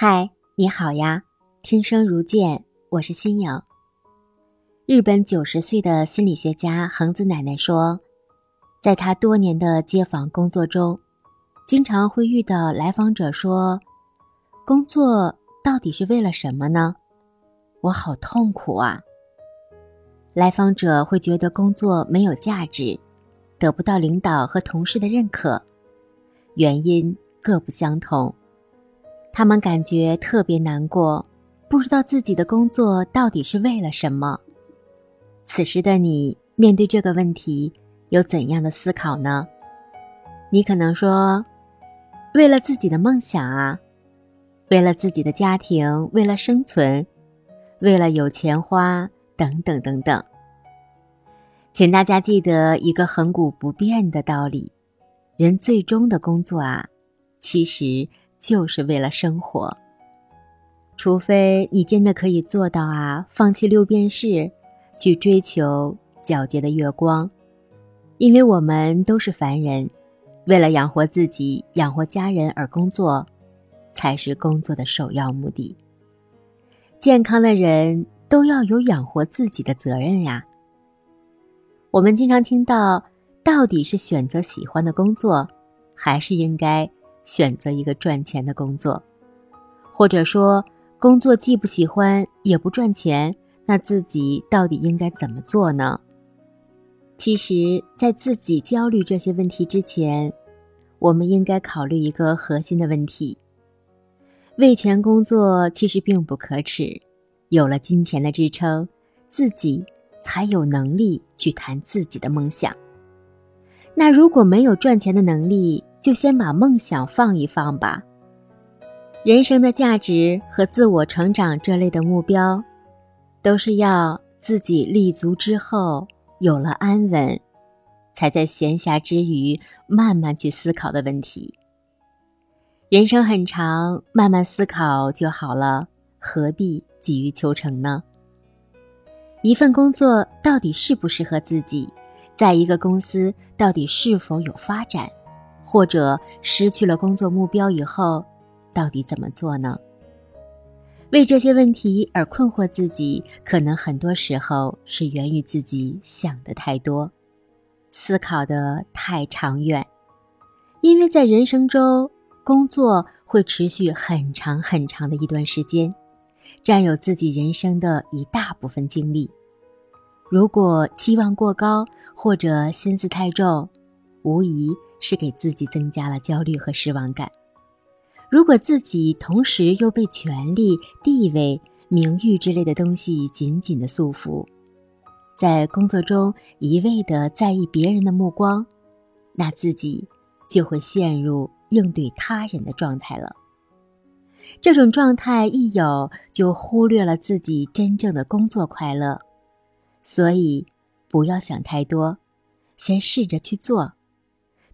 嗨，你好呀！听声如见，我是新颖。日本九十岁的心理学家恒子奶奶说，在她多年的街访工作中，经常会遇到来访者说：“工作到底是为了什么呢？我好痛苦啊！”来访者会觉得工作没有价值，得不到领导和同事的认可，原因各不相同。他们感觉特别难过，不知道自己的工作到底是为了什么。此时的你面对这个问题有怎样的思考呢？你可能说：“为了自己的梦想啊，为了自己的家庭，为了生存，为了有钱花，等等等等。”请大家记得一个恒古不变的道理：人最终的工作啊，其实。就是为了生活。除非你真的可以做到啊，放弃六便士，去追求皎洁的月光。因为我们都是凡人，为了养活自己、养活家人而工作，才是工作的首要目的。健康的人都要有养活自己的责任呀。我们经常听到，到底是选择喜欢的工作，还是应该？选择一个赚钱的工作，或者说工作既不喜欢也不赚钱，那自己到底应该怎么做呢？其实，在自己焦虑这些问题之前，我们应该考虑一个核心的问题：为钱工作其实并不可耻，有了金钱的支撑，自己才有能力去谈自己的梦想。那如果没有赚钱的能力，就先把梦想放一放吧。人生的价值和自我成长这类的目标，都是要自己立足之后有了安稳，才在闲暇之余慢慢去思考的问题。人生很长，慢慢思考就好了，何必急于求成呢？一份工作到底适不适合自己，在一个公司到底是否有发展？或者失去了工作目标以后，到底怎么做呢？为这些问题而困惑自己，可能很多时候是源于自己想的太多，思考的太长远。因为在人生中，工作会持续很长很长的一段时间，占有自己人生的一大部分精力。如果期望过高，或者心思太重，无疑。是给自己增加了焦虑和失望感。如果自己同时又被权力、地位、名誉之类的东西紧紧的束缚，在工作中一味的在意别人的目光，那自己就会陷入应对他人的状态了。这种状态一有，就忽略了自己真正的工作快乐。所以，不要想太多，先试着去做。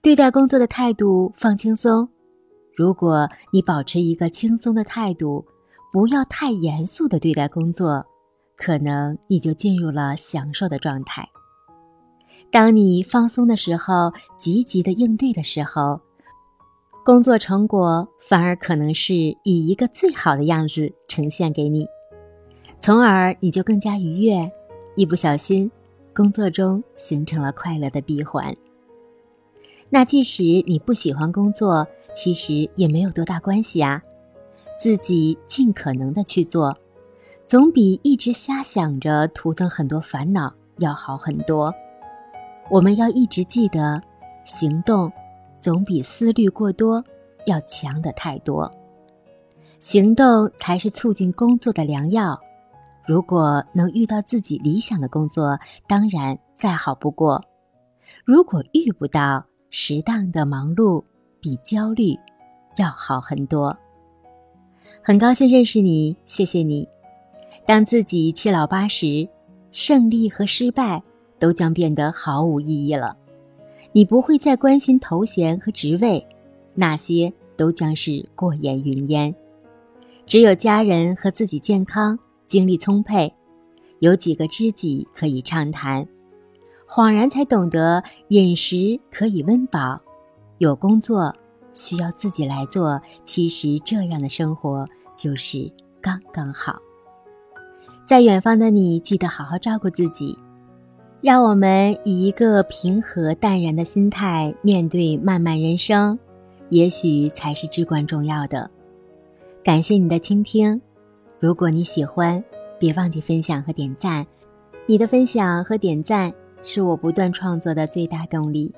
对待工作的态度放轻松，如果你保持一个轻松的态度，不要太严肃的对待工作，可能你就进入了享受的状态。当你放松的时候，积极的应对的时候，工作成果反而可能是以一个最好的样子呈现给你，从而你就更加愉悦，一不小心，工作中形成了快乐的闭环。那即使你不喜欢工作，其实也没有多大关系啊。自己尽可能的去做，总比一直瞎想着徒增很多烦恼要好很多。我们要一直记得，行动总比思虑过多要强的太多。行动才是促进工作的良药。如果能遇到自己理想的工作，当然再好不过。如果遇不到，适当的忙碌比焦虑要好很多。很高兴认识你，谢谢你。当自己七老八十，胜利和失败都将变得毫无意义了。你不会再关心头衔和职位，那些都将是过眼云烟。只有家人和自己健康、精力充沛，有几个知己可以畅谈。恍然才懂得，饮食可以温饱，有工作需要自己来做。其实这样的生活就是刚刚好。在远方的你，记得好好照顾自己。让我们以一个平和淡然的心态面对漫漫人生，也许才是至关重要的。感谢你的倾听，如果你喜欢，别忘记分享和点赞。你的分享和点赞是我不断创作的最大动力。